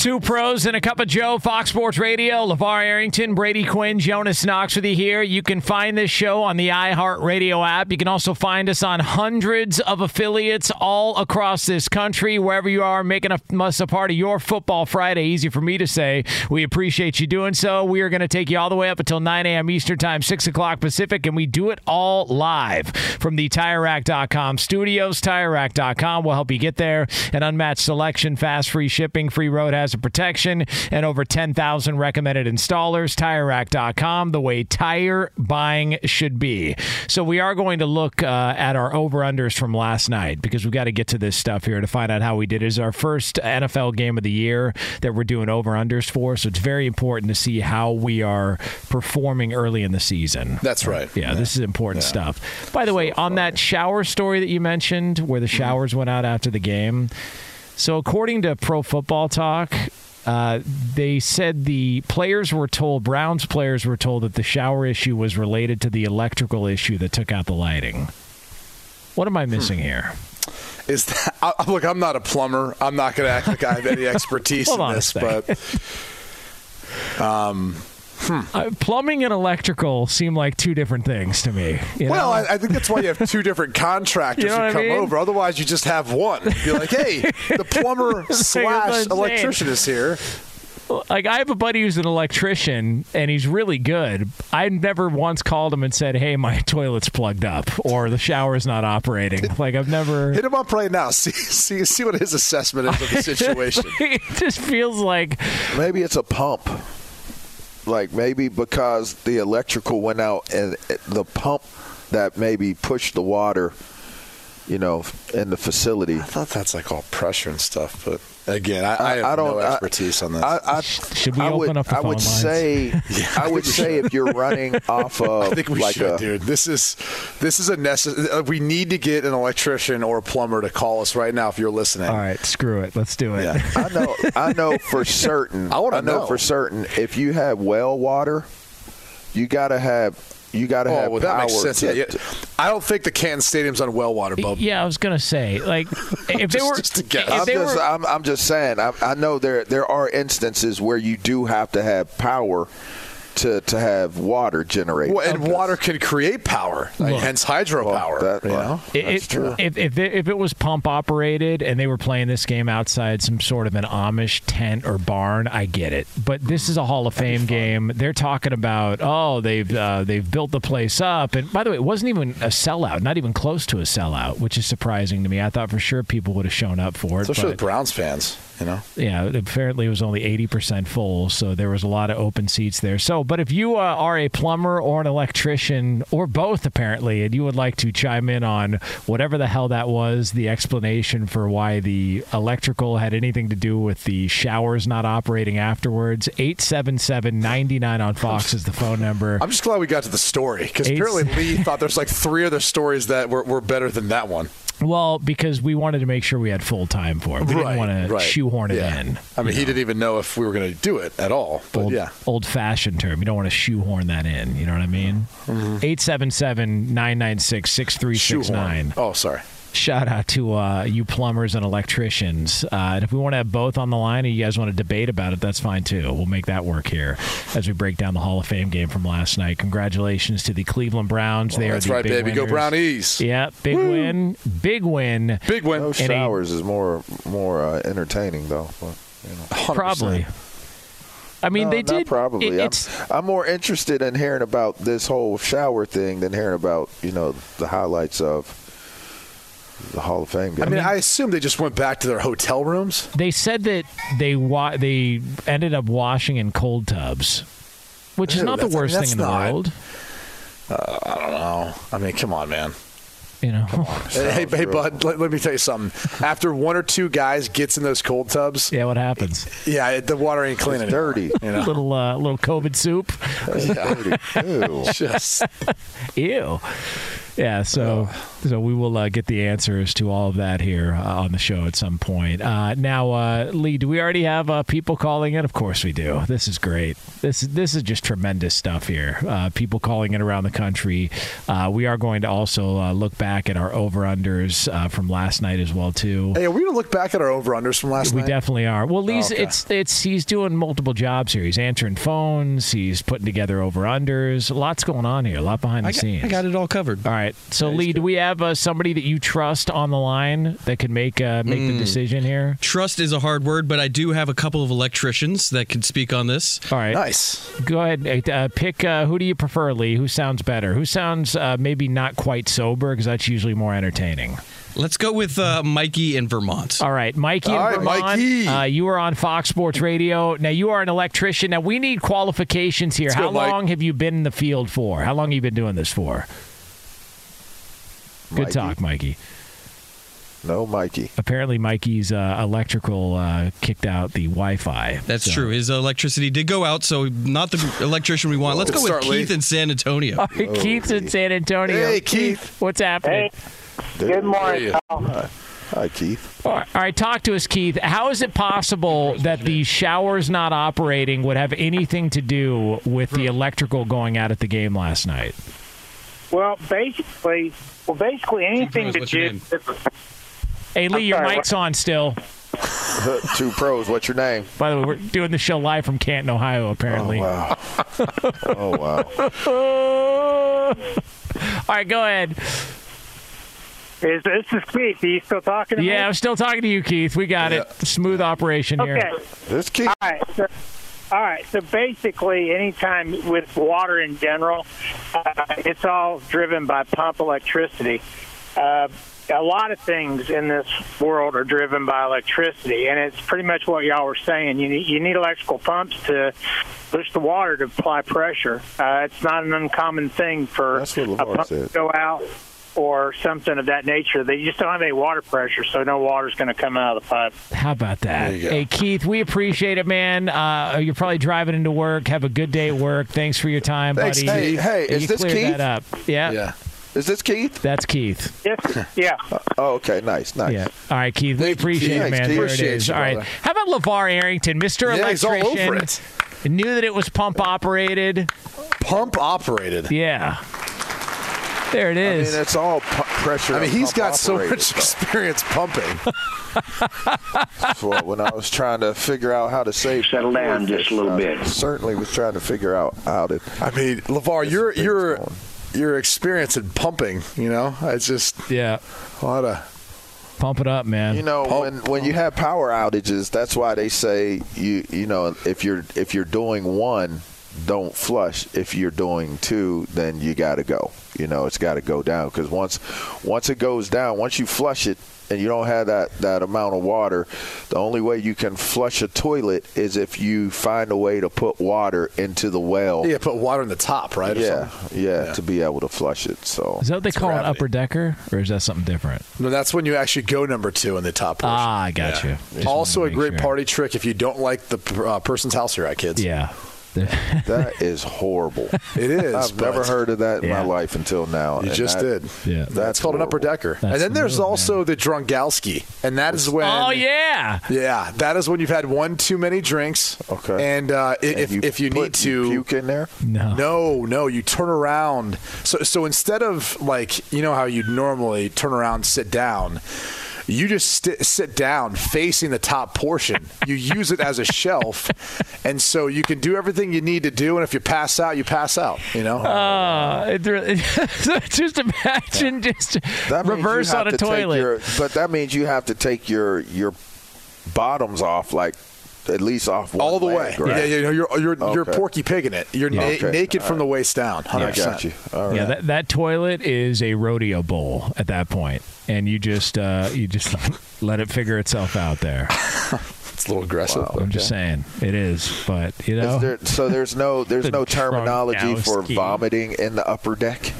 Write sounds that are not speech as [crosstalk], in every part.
Two pros and a cup of Joe, Fox Sports Radio, LaVar Arrington, Brady Quinn, Jonas Knox with you here. You can find this show on the iHeartRadio app. You can also find us on hundreds of affiliates all across this country, wherever you are, making us a part of your Football Friday. Easy for me to say. We appreciate you doing so. We are going to take you all the way up until 9 a.m. Eastern Time, 6 o'clock Pacific, and we do it all live from the TireRack.com studios. TireRack.com will help you get there. An unmatched selection, fast free shipping, free road hazard protection, and over 10,000 recommended installers. TireRack.com, the way tire buying should be. So we are going to look uh, at our over-unders from last night because we've got to get to this stuff here to find out how we did. It is our first NFL game of the year that we're doing over-unders for, so it's very important to see how we are performing early in the season. That's right. Yeah, this is important Yeah. stuff. By the way, on that shower story that you mentioned, where the showers went out after the game, so according to Pro Football Talk, uh, they said the players were told, Browns players were told that the shower issue was related to the electrical issue that took out the lighting. What am I missing here? Is that I, look? I'm not a plumber. I'm not going to act like I have any [laughs] expertise in on this, but um, [laughs] Uh, plumbing and electrical seem like two different things to me. you know? well, I, I think that's why you have two different contractors [laughs] You know who come mean? over. Otherwise, you just have one. Be like, hey, [laughs] the plumber That's what I'm slash electrician is here. like I have a buddy who's an electrician and he's really good. I never once called him and said, "Hey, my toilet's plugged up" or "The shower's not operating." Like I've never. Hit him up right now. See, see, see what his assessment is of the situation. it just feels like Maybe it's a pump. Like maybe because the electrical went out and the pump that maybe pushed the water, you know, in the facility. I thought that's like all pressure and stuff, but again, I, I have I don't no I- expertise on this. I, I, Should we I open would, up the I would lines? say, [laughs] I would say if you're running [laughs] off of I think we like should, a, dude. This is this is a necessary. Uh, we need to get an electrician or a plumber to call us right now if you're listening. all right. Screw it. Let's do it. Yeah. [laughs] I know, I know for certain. I wanna know, know. for certain if you have well water, you gotta have you gotta Oh, have well, that power. makes sense. to- yeah, yeah. I don't think the Canton Stadium's on well water, Bub. Yeah, I was gonna say like [laughs] if they Just- were just to guess. I'm just, were I'm, I'm just saying. I, I know there there are instances where you do have to have power to to have water generate. Well, and water can create power, like, Look. hence hydropower. Well, that- you well, know? It- That's it- true. If if it, if it was pump operated and they were playing this game outside some sort of an Amish tent or barn, I get it. But this is a Hall of Fame game. They're talking about oh they've uh, they've built the place up, and by the way, it wasn't even a sellout, not even close to a sellout, which is surprising to me. I thought for sure people would have shown up for it. Especially but- with Browns fans. You know. Yeah, apparently it was only 80% full, so there was a lot of open seats there. So, but if you uh, are a plumber or an electrician or both, apparently, and you would like to chime in on whatever the hell that was, the explanation for why the electrical had anything to do with the showers not operating afterwards, 877 99 on Fox is the phone number. I'm just glad we got to the story because apparently Lee thought there's like three other stories that were, were better than that one. Well, because we wanted to make sure we had full time for it. We didn't want to right. shoehorn it Yeah. in. I mean, he didn't even know if we were going to do it at all. But old, yeah, old fashioned term. You don't want to shoehorn that in. You know what I mean? Mm-hmm. 877 996 6369. Oh, sorry. Shout out to uh, you plumbers and electricians. Uh, and if we want to have both on the line and you guys want to debate about it, that's fine too. We'll make that work here as we break down the Hall of Fame game from last night. Congratulations to the Cleveland Browns. they are That's the right, big baby. Go. Brownies. Yeah, big win. Big win. Big win. No And a- showers is more more uh, entertaining though. But, you know. Probably. I mean, No, they not did. probably. it- I'm, I'm more interested in hearing about this whole shower thing than hearing about you know the highlights of the Hall of Fame game. I mean, I assume they just went back to their hotel rooms. They said that they wa- they ended up washing in cold tubs, which is Ew, not the that's- I mean, worst thing in the not- world. I don't know. I mean, come on, man. You know, [laughs] Hey, hey, hey, bud. Let, let me tell you something. After one or two guys gets in those cold tubs, yeah. What happens? yeah, it- the water ain't clean it's dirty. You know, little uh, little COVID soup. [laughs] It's dirty. Ew. [laughs] just Ew. Yeah. So so we will uh, get the answers to all of that here uh, on the show at some point. Uh, now, uh, Lee, do we already have uh, people calling in? Of course we do. This is great. This is this is just tremendous stuff here. Uh, people calling in around the country. Uh, we are going to also uh, look back at our over unders uh, from last night as well too. hey, are we gonna look back at our over unders from last We night? We definitely are. Well, Lee's okay. it's it's he's doing multiple jobs here. He's answering phones. He's putting together over unders. Lots going on here. A lot behind the I got, scenes. I got it all covered. All right. So Lee, do we have uh, somebody that you trust on the line that could make uh, make Mm. the decision here? Trust is a hard word, but I do have a couple of electricians that could speak on this. All right. Nice. Go ahead. Uh, pick. Uh, who do you prefer, Lee? Who sounds better? Who sounds uh, maybe not quite sober because that's usually more entertaining. Let's go with uh, Mikey in Vermont. All right, Mikey All in right, Vermont. Mikey. Uh, you are on Fox Sports Radio. Now you are an electrician. Now we need qualifications here. Let's How go, Mike. long have you been in the field for? How long have you been doing this for? Good Mikey. talk, Mikey. No, Mikey. Apparently, Mikey's uh, electrical uh, kicked out the Wi-Fi. That's So- true. His electricity did go out, so not the electrician we want. Let's go with start, Lee. Keith in San Antonio. [laughs] All right, Keith's in San Antonio. Hey, Keith. what's happening? Good morning, Hi, Keith. All right, all right, talk to us, Keith. How is it possible that the showers not operating would have anything to do with the electrical going out at the game last night? Well, basically, well, basically anything Bros, to what's your Hey, Lee, your mic's on still. [laughs] Two pros. What's your name? By the way, we're doing the show live from Canton, Ohio, apparently. Oh wow. [laughs] oh wow. [laughs] All right, go ahead. Is this is Keith? Are you still talking to me? Yeah, I'm still talking to you, Keith. We got it. Smooth operation here. Okay. This Keith. All right. So, all right. So basically, anytime with water in general, uh, it's all driven by pump electricity. Uh, a lot of things in this world are driven by electricity, and it's pretty much what y'all were saying. You need, you need electrical pumps to push the water to apply pressure. Uh, it's not an uncommon thing for a pump said. to go out or something of that nature. They just don't have any water pressure, so no water's going to come out of the pipe. How about that? There you go. Hey, Keith, we appreciate it, man. Uh, you're probably driving into work. Have a good day at work. Thanks for your time, Thanks, buddy. Hey, hey, You is this Keith? that up. Yeah, Yeah. Is this Keith? that's Keith. Yes, [laughs] yeah. Oh, okay. Nice, nice. Yeah. All right, Keith. We appreciate Keith. it, man. Thanks, There Keith. it Appreciate is. you, All right. brother. How about LaVar Arrington, Mr. Yeah, he's all Electrician? over it. Knew that it was pump operated. Pump operated. Yeah. There it is. I mean, it's all pu- pressure. I mean, he's got so much stuff. experience pumping. That's what- when I was trying to figure out how to save. Settle down just a little I bit. Certainly was trying to figure out how to. I mean, LaVar, This your thing's your going. your experience in pumping, you know, it's just yeah. a lot of. Pump it up, man. You know, Pump- when when you have power outages, that's why they say you you know if you're if you're doing one, don't flush. If you're doing two, then you got to go. You know, it's got to go down because once once it goes down, once you flush it and you don't have that that amount of water, the only way you can flush a toilet is if you find a way to put water into the well. Yeah, put water in the top, right? or Yeah, yeah, to be able to flush it. So Is that what they It's call gravity. an upper decker, or is that something different? No, that's when you actually go number two in the top portion. Ah, I got you. Just Also, a wanted to make great sure. party trick if you don't like the uh, person's house you're at, kids. Yeah. [laughs] that is horrible. It is. I've never heard of that in Yeah. my life until now. You just that- did. Yeah. That's called an upper decker. That's and then there's move, also the Drungalski, and that is when. Oh yeah. Yeah, that is when you've had one too many drinks. Okay. And uh, And if you if you put- need to puke in there. No. No, no, you turn around. So so instead of like you know how you'd normally turn around, sit down. You just st- sit down facing the top portion. You use it as a shelf, and so you can do everything you need to do. And if you pass out, you pass out. You know. Uh, [laughs] just imagine just That reverse on a to toilet. your- but that means you have to take your your bottoms off, like at least off one all the leg, way. right? Yeah, you know, you're you're you're porky pigging it. You're na- Okay. naked from the waist down. I 100%. got you. All right. Yeah, that, that toilet is a rodeo bowl at that point, and you just uh, you just [laughs] let it figure itself out there. [laughs] It's a little aggressive. Wow. but- I'm just saying it is, but you know, Is there, so there's no there's [laughs] The no terminology for vomiting in the upper deck.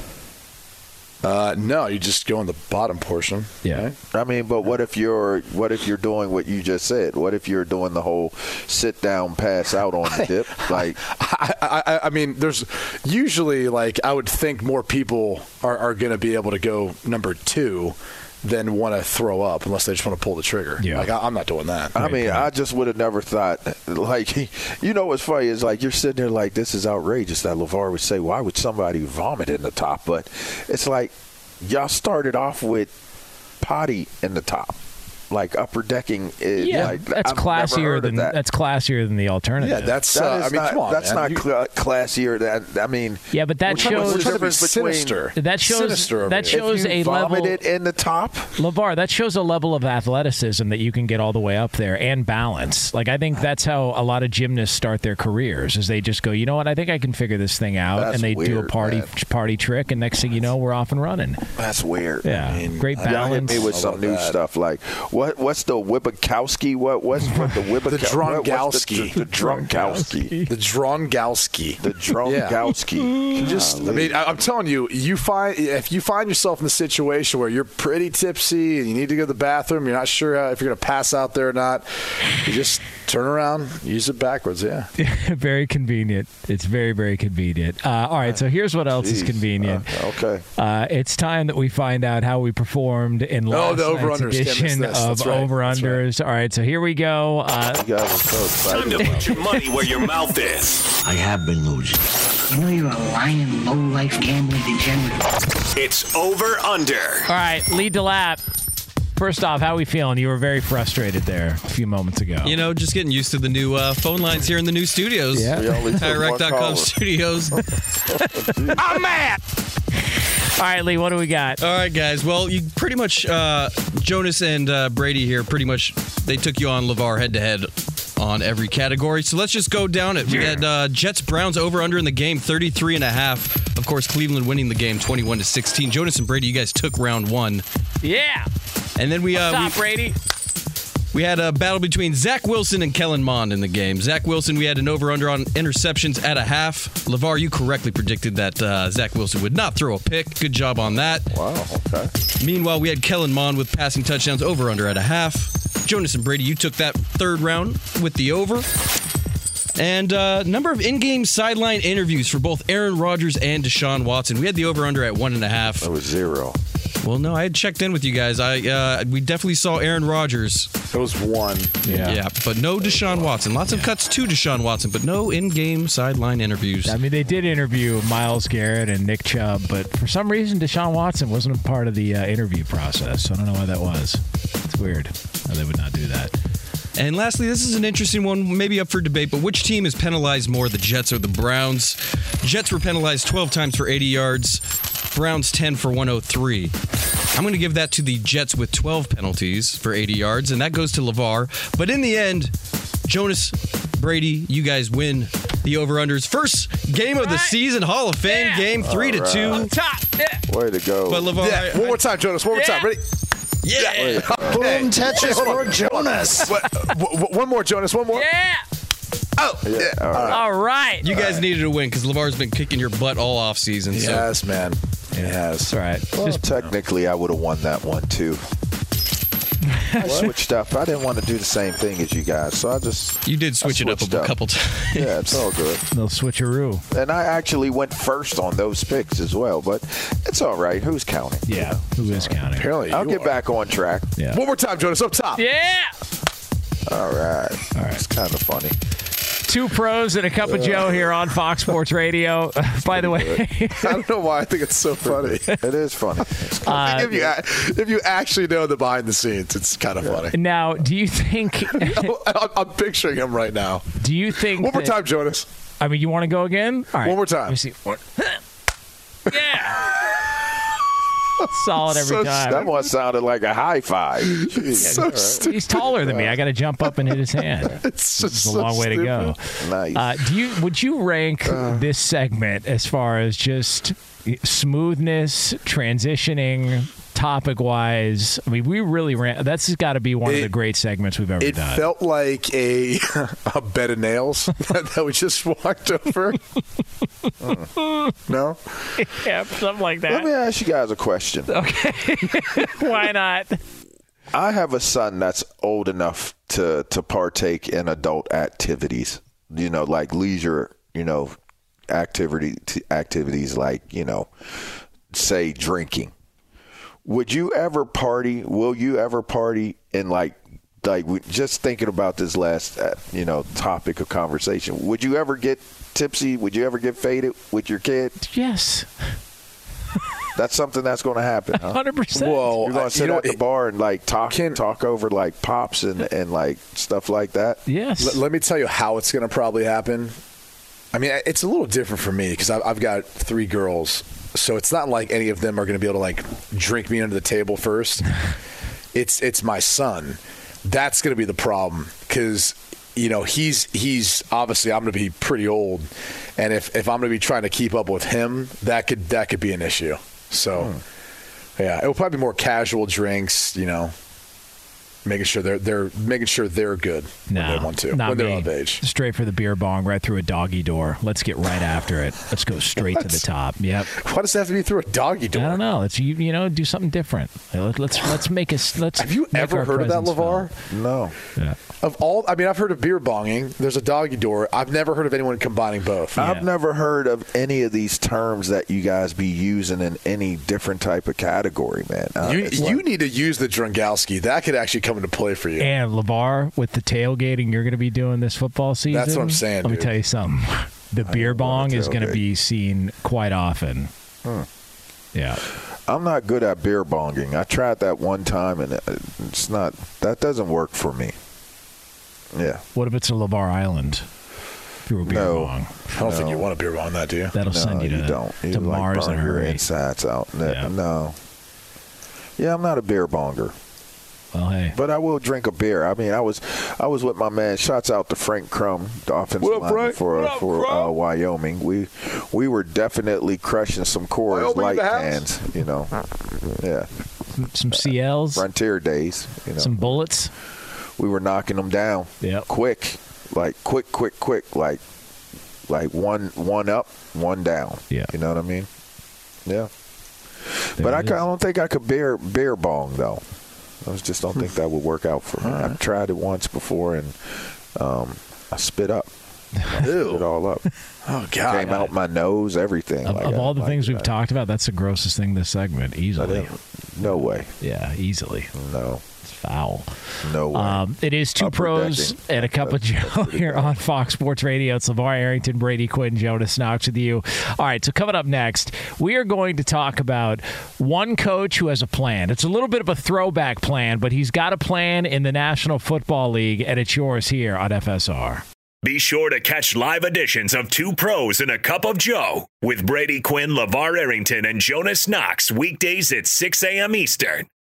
Uh, no, you just go in the bottom portion. Yeah. right? I mean, but what if you're what if you're doing what you just said? What if you're doing the whole sit down, pass out on the dip? [laughs] Like, I, I, I mean, there's usually like I would think more people are, are going to be able to go number two than want to throw up unless they just want to pull the trigger. Yeah. Like I, I'm not doing that. I mean, I just would have never thought. Like, [laughs] you know, what's funny is like you're sitting there like this is outrageous that LaVar would say, "Why would somebody vomit in the top?" But it's like y'all started off with potty in the top, like upper decking. Is yeah, like, that's I've classier than that. that's classier than the alternative. yeah, that's. That Uh, I mean, not, come on, that's man. not You- cla classier. That I mean, yeah, but that shows we're we're trying to be difference between- sinister. that shows Sinister that shows a level. vomited in the top. Lavar, that shows a level of athleticism that you can get all the way up there and balance. Like I think that's how a lot of gymnasts start their careers is they just go, you know what, I think I can figure this thing out, That's and they do a party man. party trick, and next thing you know, we're off and running. That's weird. Yeah, I mean, great y'all hit balance. me with some new stuff like what? What's the Wibakowski? What? What's what the [laughs] Wibakowski? The Drongowski. The, the Drongowski. [laughs] the Drongowski. The [laughs] Drongowski. You just, I mean, I, I'm telling you, you find if you find yourself in a situation where you're pretty tipsy and you need to go to the bathroom, you're not sure uh, if you're going to pass out there or not. You just turn around, use it backwards. Yeah. very convenient. It's very very convenient. Uh, all right, so here's what else is convenient. Uh, okay. Uh, it's time that we find out how we performed in last Oh, the night's over-unders. Can't miss edition this. Of right. over unders. All right, so here we go. Uh, You guys are so Time to put your money where your mouth is. I have been losing. You know you're a lying, low-life gambling degenerate. It's over under. all right, lead to lap. First off, how are we feeling? You were very frustrated there a few moments ago. You know, just getting used to the new uh, phone lines here in the new studios. Yeah. We only took one TireRack.com caller. studios. [laughs] I'm mad. All right, Lee, what do we got? All right, guys. Well, you pretty much uh, Jonas and uh, Brady here. Pretty much, they took you on LaVar head to head on every category. So let's just go down it. We had uh, Jets Browns over under in the game 33 and a half. Of course, Cleveland winning the game 21 to 16. Jonas and Brady, you guys took round one, Yeah. And then we uh, Stop, we, Brady. we had a battle between Zach Wilson and Kellen Mond in the game. Zach Wilson, we had an over under on interceptions at a half. LaVar, you correctly predicted that uh, Zach Wilson would not throw a pick. Good job on that. Wow. Okay. Meanwhile, we had Kellen Mond with passing touchdowns over under at a half. Jonas and Brady, you took that third round with the over. And uh, number of in-game sideline interviews for both Aaron Rodgers and Deshaun Watson. We had the over/under at one and a half. That was zero. Well, no, I had checked in with you guys. I uh, we definitely saw Aaron Rodgers. That was one. Yeah, Yeah, but no Deshaun Watson. Lots of cuts to Deshaun Watson, but no in-game sideline interviews. I mean, they did interview Myles Garrett and Nick Chubb, but for some reason, Deshaun Watson wasn't a part of the uh, interview process. I don't know why that was. It's weird how they would not do that. And lastly, this is an interesting one, maybe up for debate, but which team is penalized more, the Jets or the Browns? Jets were penalized 12 times for 80 yards, Browns 10 for 103. I'm going to give that to the Jets with 12 penalties for 80 yards, and that goes to LaVar. But in the end, Jonas, Brady, you guys win the over/unders. First game of the season, Hall of Fame Yeah. game, three to All two. Top. Yeah. Way to go. But LaVar, Yeah, I- one more time, Jonas. One more Yeah. time. Ready? Yeah, Way to. Okay. Boom touches Hold on. for Jonas. What- w- w- one more, Jonas. One more. Yeah. Oh, yeah. All right. All right. you guys needed a win because LaVar's been kicking your butt all off season. So Yes, man. He has. That's all right. Well, technically, I would have won that one too. I switched up. I didn't want to do the same thing as you guys, so I just you did switch it up a up. couple times. [laughs] yeah, it's all good. Little switcheroo. And I actually went first on those picks as well, but it's all right. Who's counting? Yeah. Who is counting? Apparently, I'll you get are. back on track. Yeah. One more time, Jonas. Up top. Yeah. All right. All right. It's kind of funny. Two pros and a cup of Joe here on Fox Sports Radio. [laughs] By the way, I don't know why I think it's so funny. It is funny. It's uh, if you if you actually know the behind the scenes, it's kind of funny. now, do you think? [laughs] I'm, I'm picturing him right now. Do you think? One more that- time, Jonas. I mean, you want to go again? All right. One more time. Let me see. [laughs] Yeah. [laughs] Solid every So time. that one sounded like a high five. [laughs] Jeez. So stupid. He's taller than me. I got to jump up and hit his hand. [laughs] It's just It's a so long way to go. Nice. Uh, do you would you rank this segment as far as just smoothness, transitioning, topic wise? I mean, we really ran. That's got to be one of the great segments we've ever It done. It felt like a [laughs] a bed of nails [laughs] that we just walked over. [laughs] no, yeah, something like that. Let me ask you guys a question. Okay, why not? I have a son that's old enough to to partake in adult activities. You know, like leisure. You know, activity t- activities like you know, say drinking. Would you ever party? Will you ever party And like like we- just thinking about this last uh, you know topic of conversation? Would you ever get tipsy? Would you ever get faded with your kid? Yes, That's something that's going to happen. Huh? [laughs] hundred percent. well, You're gonna sit you know, at the it- bar and like talk Can- talk over like pops and, and like stuff like that. Yes. Let, let me tell you how it's going to probably happen. I mean, it's a little different for me because I've, I've got three girls, so it's not like any of them are going to be able to like drink me under the table first. [laughs] it's it's my son. That's going to be the problem because you know he's he's obviously I'm going to be pretty old, and if if I'm going to be trying to keep up with him, that could that could be an issue. So. Hmm. Yeah, it will probably be more casual drinks, you know, making sure they're they're making sure they're good No, when they want to not when they're me. of age. Straight for the beer bong, right through a doggy door. Let's get right after it. Let's go straight to the top. Yep. Why does it have to be through a doggy door? I don't know. Let's you, you know do something different. Let- Let's let's make us. Let's. Have you ever heard of that, presence LaVar? felt. No, Yeah. Of all, I mean, I've heard of beer bonging. There's a doggy door. I've never heard of anyone combining both. I've never heard of any of these terms that you guys be using in any different type of category, man. Uh, You you like- need to use the Drungowski. That could actually come into play for you. And Lavar with the tailgating you're going to be doing this football season. That's what I'm saying, Let me tell you something. [laughs] The beer bong is going to be seen quite often. Yeah. I'm not good at beer bonging. I tried that one time, and it's not. That doesn't work for me. Yeah, What if it's a Lavar Island through a beer No. bong? I don't think you want a beer bong that, do you? That'll no, send you to, don't. You to like Mars in burn a your insides out. No, Yeah. no. Yeah, I'm not a beer bonger. Well, hey. But I will drink a beer. I mean, I was, I was with my man. Shouts out to Frank Crum, the offensive What up, lineman Frank? for What up, for uh, Wyoming. We we were definitely crushing some Coors Wyoming in Light cans. You know, yeah, Some CLs, frontier days. You know, some bullets. We were knocking them down. Yep. quick, like quick, quick, quick, like like one one up, one down. Yeah. you know what I mean. Yeah, There but I, I don't think I could beer beer bong though. I just don't think that would work out for me. I've tried it once before and um, I spit up. I spit it all up. Oh God! Came out my nose, everything. Of, Like, of I- all the like, things we've I- talked about, that's the grossest thing this segment. Easily. No way. Yeah, easily. No. It's foul. No way. Um, it is two Upper pros decking. and a cup of Joe here on Fox Sports Radio. It's LaVar Arrington, Brady Quinn, Jonas Knox with you. All right, so coming up next, we are going to talk about one coach who has a plan. It's a little bit of a throwback plan, but he's got a plan in the National Football League, and it's yours here on FSR. Be sure to catch live editions of Two Pros and a Cup of Joe with Brady Quinn, LaVar Arrington, and Jonas Knox weekdays at 6 a.m. Eastern,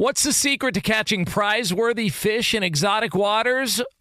What's the secret to catching prize worthy fish in exotic waters?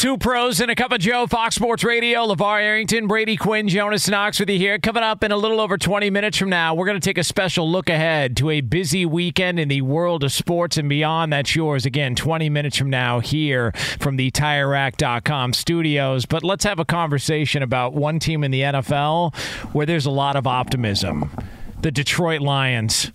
Two pros and a cup of Joe, Fox Sports Radio. LaVar Arrington, Brady Quinn, Jonas Knox with you here. Coming up in a little over 20 minutes from now, we're going to take a special look ahead to a busy weekend in the world of sports and beyond. That's yours. Again, 20 minutes from now here from the TireRack.com studios. But let's have a conversation about one team in the NFL where there's a lot of optimism the Detroit Lions.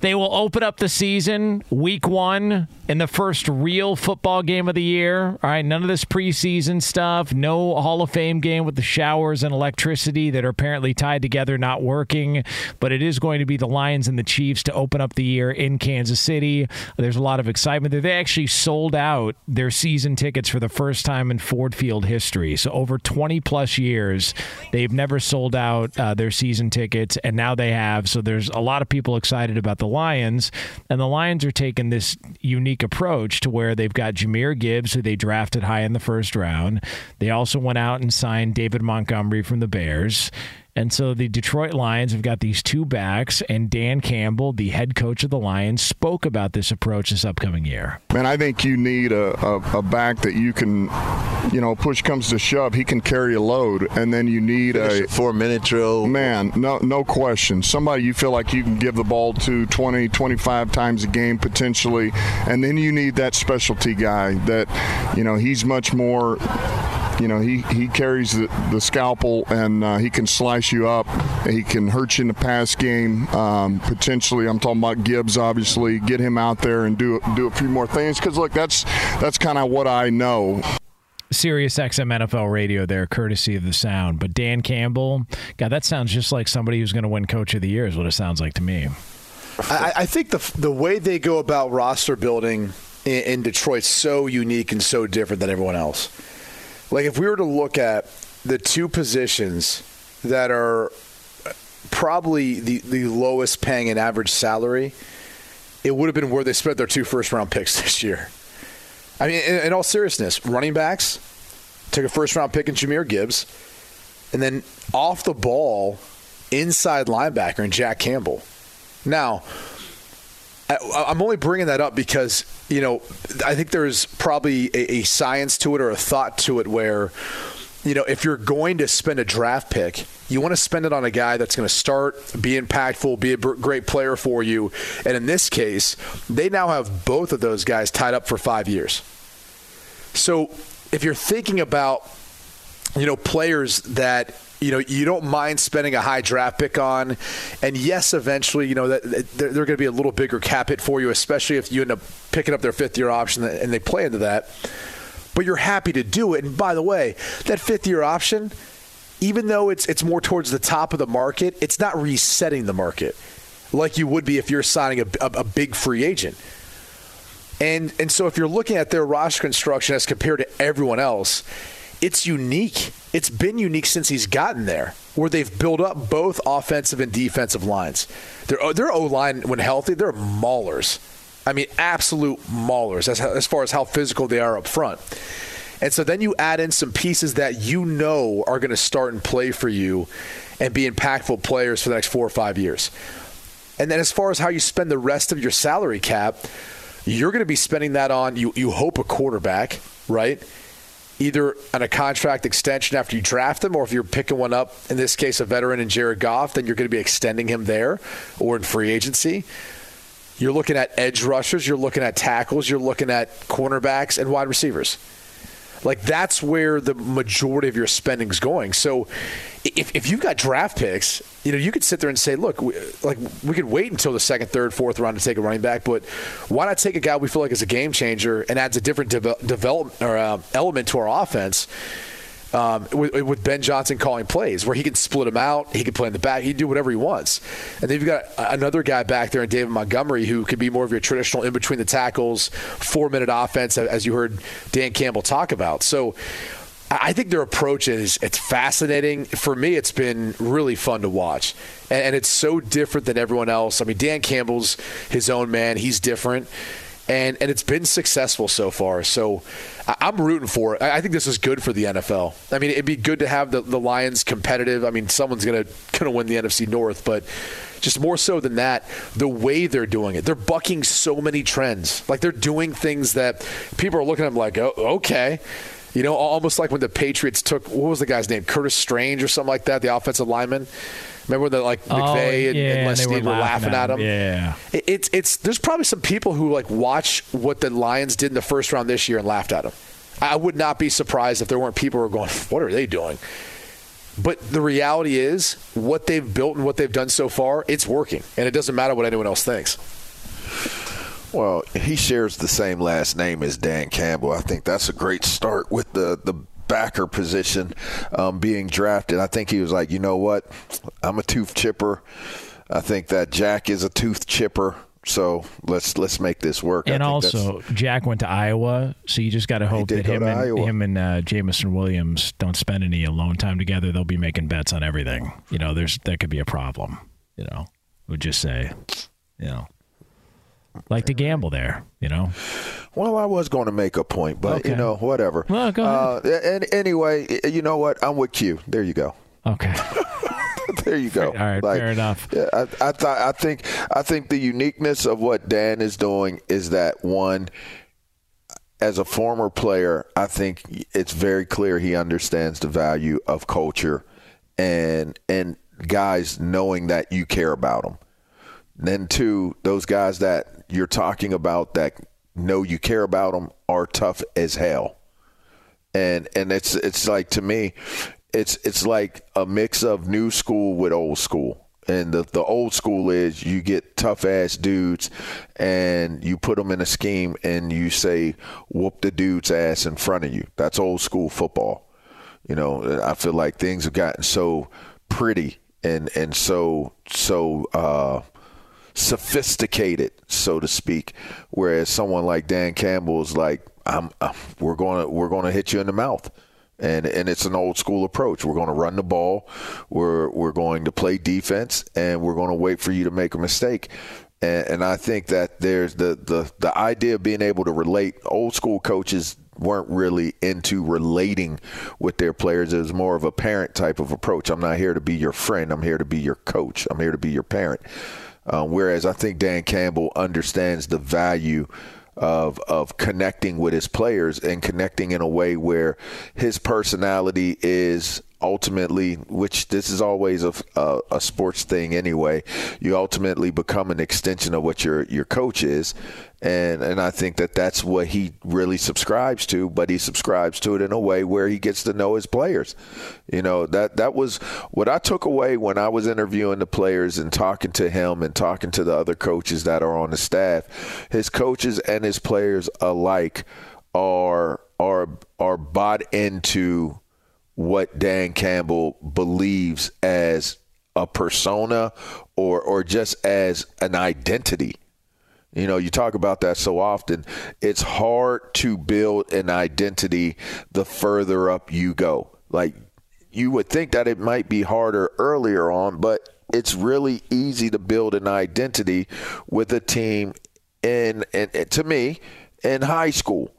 They will open up the season week one in the first real football game of the year. All right, none of this preseason stuff, no Hall of Fame game with the showers and electricity that are apparently tied together not working. But it is going to be the Lions and the Chiefs to open up the year in Kansas City. There's a lot of excitement there. They actually sold out their season tickets for the first time in Ford Field history. So over 20 plus years, they've never sold out uh, their season tickets, and now they have. So there's a lot of people excited about the Lions, and the Lions are taking this unique approach to where they've got Jahmyr Gibbs, who they drafted high in the first round. They also went out and signed David Montgomery from the Bears. And so the Detroit Lions have got these two backs, and Dan Campbell, the head coach of the Lions, spoke about this approach this upcoming year. Man, I think you need a, a, a back that you can, you know, push comes to shove, he can carry a load, and then you need a four minute drill. Man, no, no question. Somebody you feel like you can give the ball to 20, 25 times a game potentially, and then you need that specialty guy that, you know, he's much more you know, he, he carries the, the scalpel and uh, he can slice you up. He can hurt you in the pass game. Um, potentially, I'm talking about Gibbs. Obviously, get him out there and do do a few more things. Because look, that's that's kind of what I know. Sirius XM NFL radio there, courtesy of the sound. But Dan Campbell, God, that sounds just like somebody who's going to win Coach of the Year, is what it sounds like to me. I, I think the the way they go about roster building in, in Detroit's so unique and so different than everyone else. Like if we were to look at the two positions that are probably the, the lowest paying in average salary, it would have been where they spent their two first round picks [laughs] this year. I mean, in, in all seriousness, running backs took a first round pick in Jahmyr Gibbs, and then off the ball, inside linebacker in Jack Campbell. Now, I- I'm only bringing that up because you know I think there's probably a, a science to it or a thought to it where you know if you're going to spend a draft pick, you want to spend it on a guy that's going to start, be impactful, be a great player for you, and in this case, they now have both of those guys tied up for five years. So if you're thinking about you know players that you know you don't mind spending a high draft pick on. And yes eventually you know that they're, they're going to be a little bigger cap hit for you especially if you end up picking up their fifth year option and they play into that. But you're happy to do it. And by the way that fifth year option even though it's it's more towards the top of the market it's not resetting the market like you would be if you're signing a, a, a big free agent. And and so if you're looking at their roster construction as compared to everyone else, it's unique. It's been unique since he's gotten there, where they've built up both offensive and defensive lines. Their uh, their O line, when healthy, they're maulers. I mean, absolute maulers as as far as how physical they are up front. And so then you add in some pieces that you know are going to start and play for you and be impactful players for the next four or five years. And then as far as how you spend the rest of your salary cap, you're going to be spending that on you you hope a quarterback, right? Either on a contract extension after you draft him, or if you're picking one up, in this case, a veteran in Jared Goff, then you're going to be extending him there or in free agency. You're looking at edge rushers, you're looking at tackles, you're looking at cornerbacks and wide receivers. Like that's where the majority of your spending is going. So if, if you've got draft picks, you know, you could sit there and say, look, we, like we could wait until the second, third, fourth round to take a running back, but why not take a guy we feel like is a game changer and adds a different deve- development or uh, element to our offense? Um, with, with Ben Johnson calling plays, where he can split them out, he can play in the back, he can do whatever he wants. And then you've got another guy back there in David Montgomery who could be more of your traditional in between the tackles, four minute offense, as you heard Dan Campbell talk about. So I think their approach is it's fascinating. For me, it's been really fun to watch, and, and it's so different than everyone else. I mean, Dan Campbell's his own man; he's different, and and it's been successful so far. So I'm rooting for it. I I think this is good for the NFL. I mean, it'd be good to have the, the Lions competitive. I mean, someone's gonna gonna win the NFC North, but just more so than that, the way they're doing it, they're bucking so many trends. Like they're doing things that people are looking at them like, oh, okay. You know, almost like when the Patriots took what was the guy's name, Curtis Strange or something like that, the offensive lineman. Remember when the like Oh, McVay and, yeah, and Les they were Snead were laughing at him? Yeah. It- It's it's there's probably some people who like watch what the Lions did in the first round this year and laughed at them. I would not be surprised if there weren't people who are going, "What are they doing?" But the reality is, what they've built and what they've done so far, it's working, and it doesn't matter what anyone else thinks. Well, he shares the same last name as Dan Campbell. I think that's a great start with the the backer position um, being drafted. I think he was like, you know what, I'm a tooth chipper. I think that Jack is a tooth chipper. So let's let's make this work. I And also, Jack went to Iowa, so you just got to hope that him and, Iowa. him and uh, Jameson Williams don't spend any alone time together. They'll be making bets on everything. You know, there's that could be a problem. You know, would just say, you know, like to gamble there. You know, Well, I was going to make a point, but you know, whatever. Well, go Uh, and anyway, you know what? I'm with Q. There you go. okay, [laughs] there you go. All right, fair enough. Yeah, I, I thought I think I think the uniqueness of what Dan is doing is that one. As a former player, I think it's very clear he understands the value of culture, and and guys knowing that you care about them. Then two, those guys that you're talking about that know you care about them are tough as hell. And and it's it's like to me it's it's like a mix of new school with old school. And the, the old school is you get tough ass dudes and you put them in a scheme and you say whoop the dude's ass in front of you. That's old school football. You know i feel like things have gotten so pretty and and so so uh sophisticated, so to speak. Whereas someone like Dan Campbell is like, I'm, uh, we're going to we're to hit you in the mouth. And, and it's an old school approach. We're going to run the ball. We're we're going to play defense, and we're going to wait for you to make a mistake. And, and I think that there's the, the the idea of being able to relate. Old school coaches weren't really into relating with their players. It was more of a parent type of approach. I'm not here to be your friend. I'm here to be your coach. I'm here to be your parent. Uh, whereas I think Dan Campbell understands the value of of connecting with his players and connecting in a way where his personality is ultimately, which this is always a, a, a, sports thing anyway, you ultimately become an extension of what your your coach is, and and I think that that's what he really subscribes to. But he subscribes to it in a way where he gets to know his players. You know that that was what I took away when I was interviewing the players and talking to him and talking to the other coaches that are on the staff. His coaches and his players alike are are are bought into what Dan Campbell believes as a persona or or just as an identity. You know, you talk about that so often. It's hard to build an identity the further up you go. Like you would think that it might be harder earlier on, but it's really easy to build an identity with a team in, in to me in high school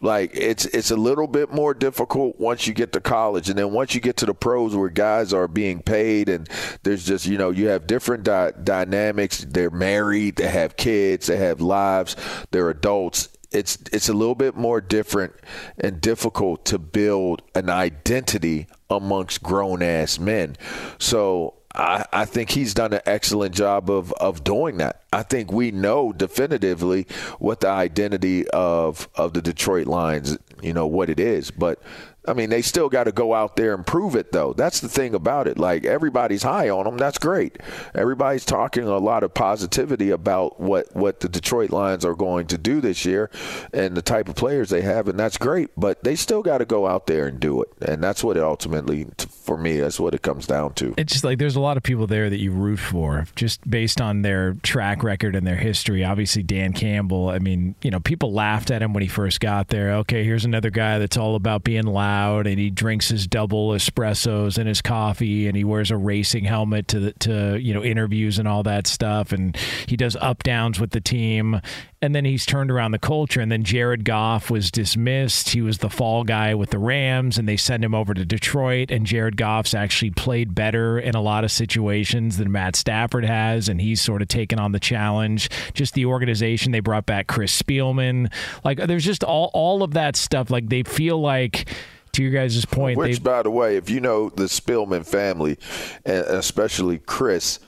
like it's it's a little bit more difficult once you get to college, and then once you get to the pros where guys are being paid, and there's just you know you have different di- dynamics. They're married, they have kids, they have lives, they're adults. It's it's a little bit more different and difficult to build an identity amongst grown ass men. So I, I, think he's done an excellent job of, of doing that. I think we know definitively what the identity of of the Detroit Lions, you know, what it is. But I mean, they still got to go out there and prove it, though. That's the thing about it. Like everybody's high on them. That's great. Everybody's talking a lot of positivity about what what the Detroit Lions are going to do this year and the type of players they have, and that's great. But they still got to go out there and do it, and that's what it ultimately, for me, that's what it comes down to. It's just like there's a lot of people there that you root for, just based on their track record and their history. Obviously, Dan Campbell. I mean, you know, people laughed at him when he first got there. Okay, here's another guy that's all about being loud out and he drinks his double espressos and his coffee and he wears a racing helmet to the, to you know interviews and all that stuff. And he does up downs with the team and then he's turned around the culture and then Jared Goff was dismissed. He was the fall guy with the Rams and they send him over to Detroit and Jared Goff's actually played better in a lot of situations than Matt Stafford has and he's sort of taken on the challenge. Just the organization they brought back Chris Spielman. Like there's just all all of that stuff like they feel like to your guys' point, which, by the way, if you know the Spielman family, and especially Chris,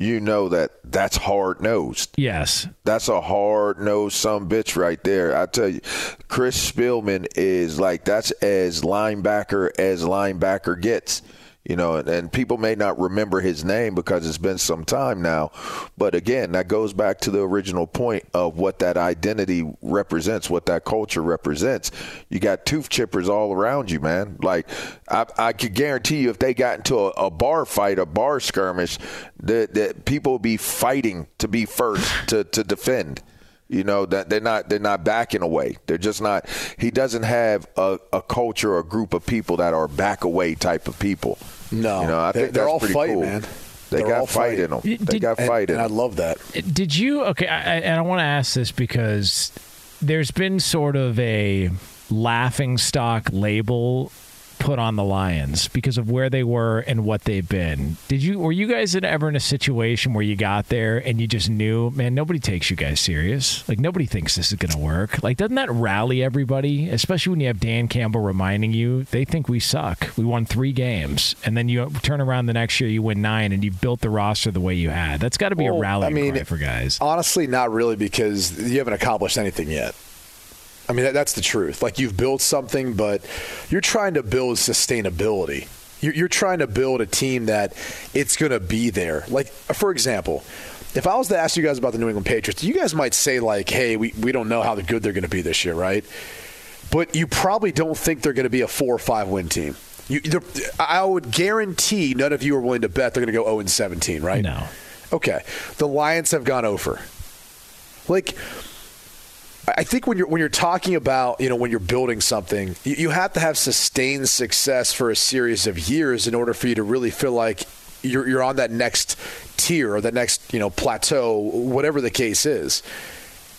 you know that that's hard nosed. Yes, that's a hard nosed some bitch right there. I tell you, Chris Spielman is like that's as linebacker as linebacker gets you know, and, and, people may not remember his name because it's been some time now. But again, that goes back to the original point of what that identity represents, what that culture represents. You got tooth chippers all around you, man. Like, I, I could guarantee you if they got into a, a bar fight, a bar skirmish, that, that people be fighting to be first to, to defend. You know that they're not they're not backing away. They're just not. He doesn't have a, a culture or a group of people that are back away type of people. No, you know I think they're, all pretty fight, cool. man. They they're got fight in them. They Did, got fight and, in and I love that. Did you? Okay, I, and I want to ask this because there's been sort of a laughing stock label put on the Lions because of where they were and what they've been. Did you were you guys ever in a situation where you got there and you just knew, man, nobody takes you guys serious. Like nobody thinks this is going to work. Like doesn't that rally everybody, especially when you have Dan Campbell reminding you they think we suck. We won 3 games and then you turn around the next year you win 9 and you built the roster the way you had. That's got to be well, a rally I mean, for guys. Honestly, not really because you haven't accomplished anything yet. I mean, that, that's the truth. Like you've built something, but you're trying to build sustainability. You're, you're trying to build a team that it's going to be there. Like, for example, if I was to ask you guys about the New England Patriots, you guys might say like, "Hey, we, we don't know how good they're going to be this year, right?" But you probably don't think they're going to be a four or five win team. You, I would guarantee none of you are willing to bet they're going to go 0 and 17, right? No. Okay. The Lions have gone over. Like I think when you're when you're talking about you know when you're building something, you, you have to have sustained success for a series of years in order for you to really feel like you're you're on that next tier or that next, you know, plateau, whatever the case is.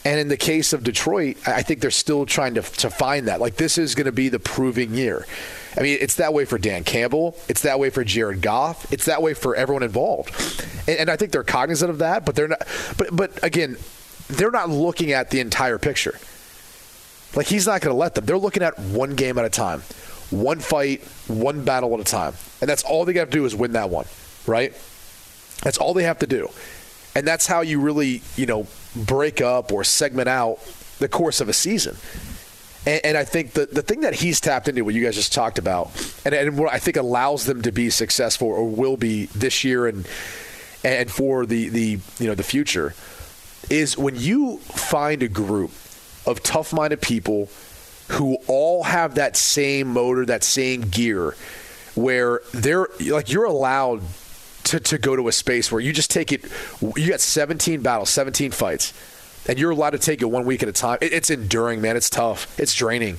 And in the case of Detroit, I think they're still trying to, to find that. Like, this is going to be the proving year. I mean, it's that way for Dan Campbell. It's that way for Jared Goff. It's that way for everyone involved. And, and I think they're cognizant of that, but they're not. But, but again, they're not looking at the entire picture. Like, he's not going to let them. They're looking at one game at a time, one fight, one battle at a time. And that's all they got to do is win that one, right? That's all they have to do. And that's how you really, you know, break up or segment out the course of a season. And, and I think the, the thing that he's tapped into, what you guys just talked about, and, and what I think allows them to be successful or will be this year and and for the, the you know the future, is when you find a group of tough-minded people who all have that same motor, that same gear, where they're like you're allowed to, to go to a space where you just take it. You got 17 battles, 17 fights, and you're allowed to take it one week at a time. It, it's enduring, man. It's tough. It's draining.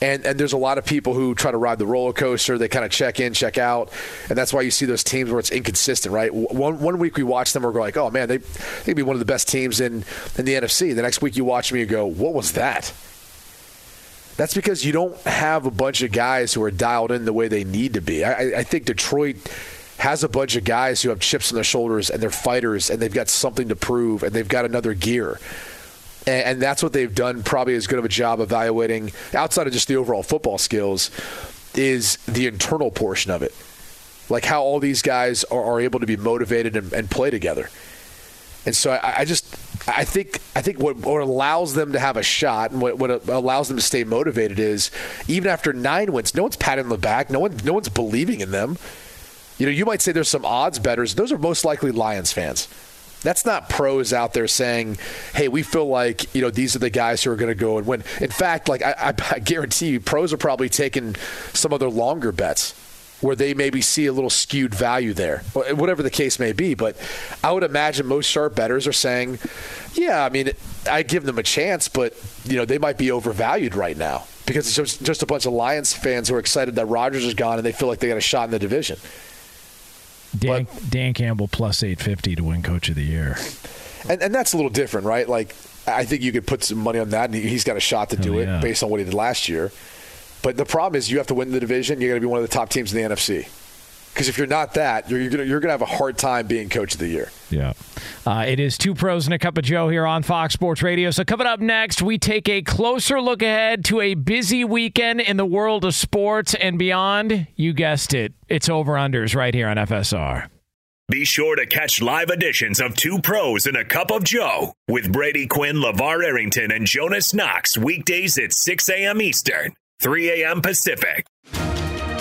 And, and there's a lot of people who try to ride the roller coaster. They kind of check in, check out, and that's why you see those teams where it's inconsistent, right? One one week we watch them, we're like, oh man, they they could be one of the best teams in in the NFC. The next week you watch them, you go, what was that? That's because you don't have a bunch of guys who are dialed in the way they need to be. I, I think Detroit has a bunch of guys who have chips on their shoulders and they're fighters and they've got something to prove and they've got another gear. And, that's what they've done probably as good of a job evaluating outside of just the overall football skills is the internal portion of it. Like how all these guys are, are able to be motivated and, and play together. And so I, I, just I think I think what, what, allows them to have a shot and what, what allows them to stay motivated is even after nine wins, no one's patting them the back, no one no one's believing in them. You know, you might say there's some odds betters. Those are most likely Lions fans. That's not pros out there saying, "Hey, we feel like you know these are the guys who are going to go and win." In fact, like I, I, guarantee you, pros are probably taking some of their longer bets where they maybe see a little skewed value there, whatever the case may be. But I would imagine most sharp bettors are saying, "Yeah, I mean, I give them a chance, but you know they might be overvalued right now because it's just, just a bunch of Lions fans who are excited that Rodgers is gone and they feel like they got a shot in the division." Dan, but, Dan Campbell plus 850 to win Coach of the Year. And, and that's a little different, right? Like, I think you could put some money on that, and he's got a shot to do yeah. it based on what he did last year. But the problem is you have to win the division. You're going to be one of the top teams in the NFC. Because if you're not that, you're, you're going to have a hard time being coach of the year. Yeah. Uh, it is two pros and a cup of Joe here on Fox Sports Radio. So, coming up next, we take a closer look ahead to a busy weekend in the world of sports and beyond. You guessed it. It's over unders right here on FSR. Be sure to catch live editions of Two Pros and a Cup of Joe with Brady Quinn, LaVar Arrington, and Jonas Knox weekdays at 6 a.m. Eastern, 3 a.m. Pacific.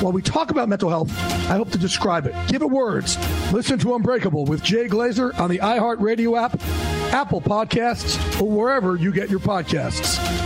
while we talk about mental health, I hope to describe it. Give it words. Listen to Unbreakable with Jay Glazer on the iHeartRadio app, Apple Podcasts, or wherever you get your podcasts.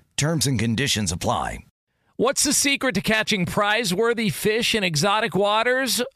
Terms and conditions apply. What's the secret to catching prize worthy fish in exotic waters?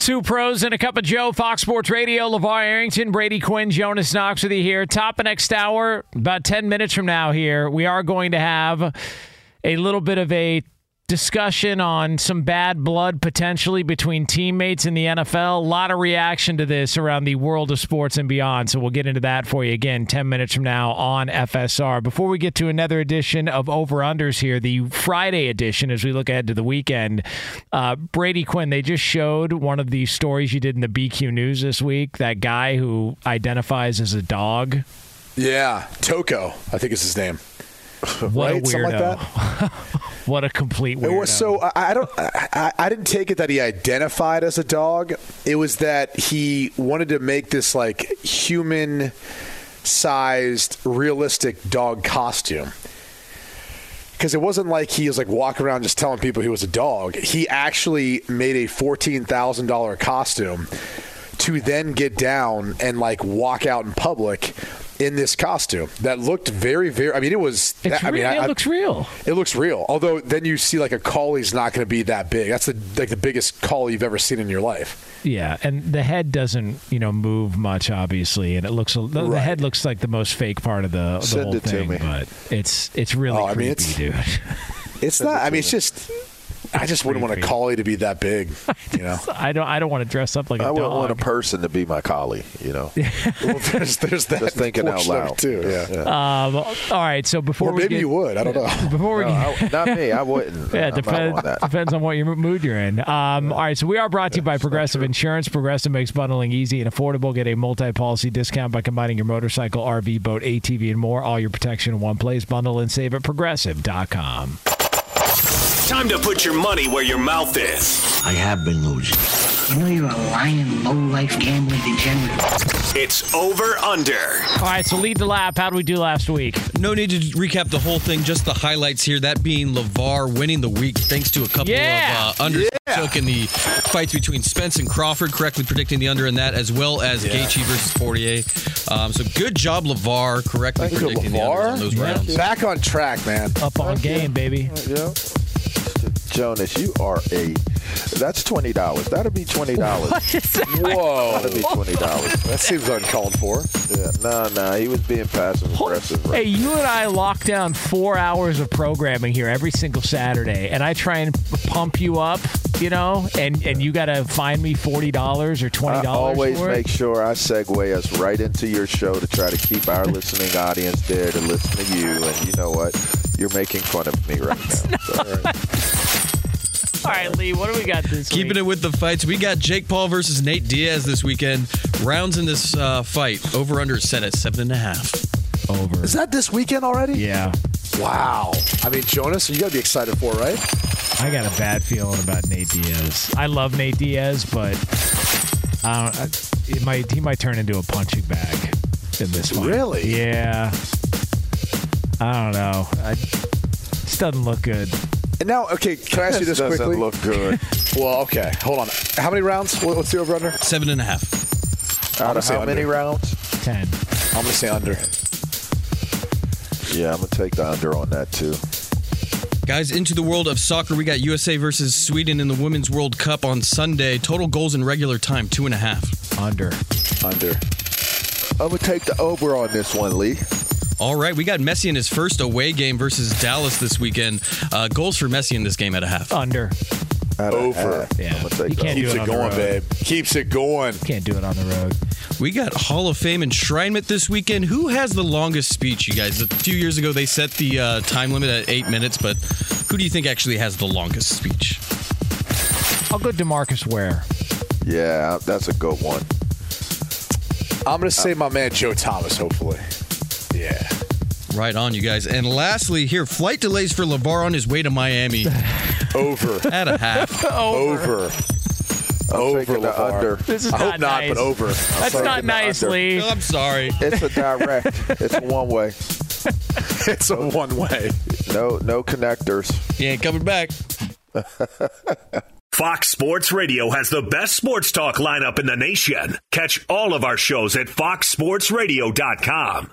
Two pros and a cup of Joe, Fox Sports Radio, LaVar Arrington, Brady Quinn, Jonas Knox with you here. Top of next hour, about 10 minutes from now here, we are going to have a little bit of a discussion on some bad blood potentially between teammates in the NFL. A lot of reaction to this around the world of sports and beyond. So we'll get into that for you again 10 minutes from now on FSR. Before we get to another edition of Over Unders here, the Friday edition as we look ahead to the weekend, uh, Brady Quinn, they just showed one of the stories you did in the BQ News this week. That guy who identifies as a dog. Yeah, Toco, I think is his name. What right? Something like that. [laughs] what a complete It was so I, I don't I, I didn't take it that he identified as a dog. It was that he wanted to make this like human sized realistic dog costume. Because it wasn't like he was like walking around just telling people he was a dog. He actually made a fourteen thousand dollar costume to then get down and like walk out in public in this costume that looked very very I mean it was It's I mean real- I, it looks real. it looks real. Although then you see like a collie's not going to be that big. That's the like the biggest collie you've ever seen in your life. Yeah, and the head doesn't, you know, move much, obviously, and it looks the, the head looks like the most fake part of the, the Send whole it to thing, me. but it's it's really Oh, I mean, creepy, it's- dude. [laughs] It's not. I mean, it's just. I just wouldn't want a collie to be that big. [laughs] You know. I don't I don't want to dress up like a I wouldn't want a person to be my collie, you know. [laughs] well, there's there's that. Just thinking out portion of it, loud. too. Yeah. um, all right, so before or we maybe get, you would. I don't know. [laughs] before we No, get, I- not me. I wouldn't. Yeah, I'm depends, on that. depends on what your mood you're in. Um, all right, so we are brought to you by Progressive Insurance. Progressive makes bundling easy and affordable. Get a multi-policy discount by combining your motorcycle, RV, boat, ATV, and more. All your protection in one place. Bundle and save at progressive.com. Time to put your money where your mouth is. I have been losing. You know you're a lying, low-life gambling degenerate. It's over under. All right, so lead the lap. How did we do last week? No need to recap the whole thing, just the highlights here. That being LaVar winning the week thanks to a couple Yeah. of uh, unders he took in the fights between Spence and Crawford, correctly predicting the under in that, as well as Gaethje versus Poirier. Um, so good job, LaVar, correctly Thank you, predicting the unders on those rounds. Back on track, man. Up on game, baby. Yeah. Jonas, you are a. That's twenty dollars. That'll be twenty dollars. Whoa. That'll be twenty dollars. [laughs] That seems uncalled for. Yeah, no, no, he was being passive aggressive. Hey, you and I lock down four hours of programming here every single Saturday, and I try and pump you up, you know, and, and you got to find me $40 or $20 I always for it. make sure I segue us right into your show to try to keep our listening audience there to listen to you. And you know what? You're making fun of me right now. [laughs] So, all right. All right, Lee, what do we got this week? Keeping week? it with the fights, we got Jake Paul versus Nate Diaz this weekend. Rounds in this uh, fight. Over under set at seven and a half. Over. Is that this weekend already? Yeah. Wow. I mean, Jonas, you got to be excited for, right? I got a bad feeling about Nate Diaz. I love Nate Diaz, but I it might he might turn into a punching bag in this fight. Really? Yeah. I don't know. I, just doesn't look good. And now, okay, can I ask you this [laughs] doesn't quickly? look good. well, okay, hold on. How many rounds? What- What's the over under? Seven and a half. I'm Out gonna of say how many rounds? Ten. I'm gonna say under. Yeah, I'm gonna take the under on that too. Guys, into the world of soccer, we got USA versus Sweden in the Women's World Cup on Sunday. Total goals in regular time, two and a half. Under. Under. I'm gonna take the over on this one, Lee. All right, we got Messi in his first away game versus Dallas this weekend. Uh, goals for Messi in this game at a half. Under. Out of Over. half. Yeah. I'm gonna take You can't do Keeps it it on the going, road. babe. Keeps it going. Can't do it on the road. We got Hall of Fame enshrinement this weekend. Who has the longest speech, you guys? A few years ago, they set the uh, time limit at eight minutes, but who do you think actually has the longest speech? I'll go DeMarcus Ware. Yeah, that's a good one. I'm gonna say my man Joe Thomas. Hopefully. Yeah. Right on, you guys. And lastly, here, flight delays for LaVar on his way to Miami [laughs] Over. at a half. [laughs] over. I'm Over. the LaVar. under. This is I not hope not, nice. but over. That's not the nice, under. Lee. I'm sorry. It's a direct. [laughs] it's a one way. it's a one way. No, no connectors. He ain't coming back. Fox Sports Radio has the best sports talk lineup in the nation. Catch all of our shows at foxsportsradio.com.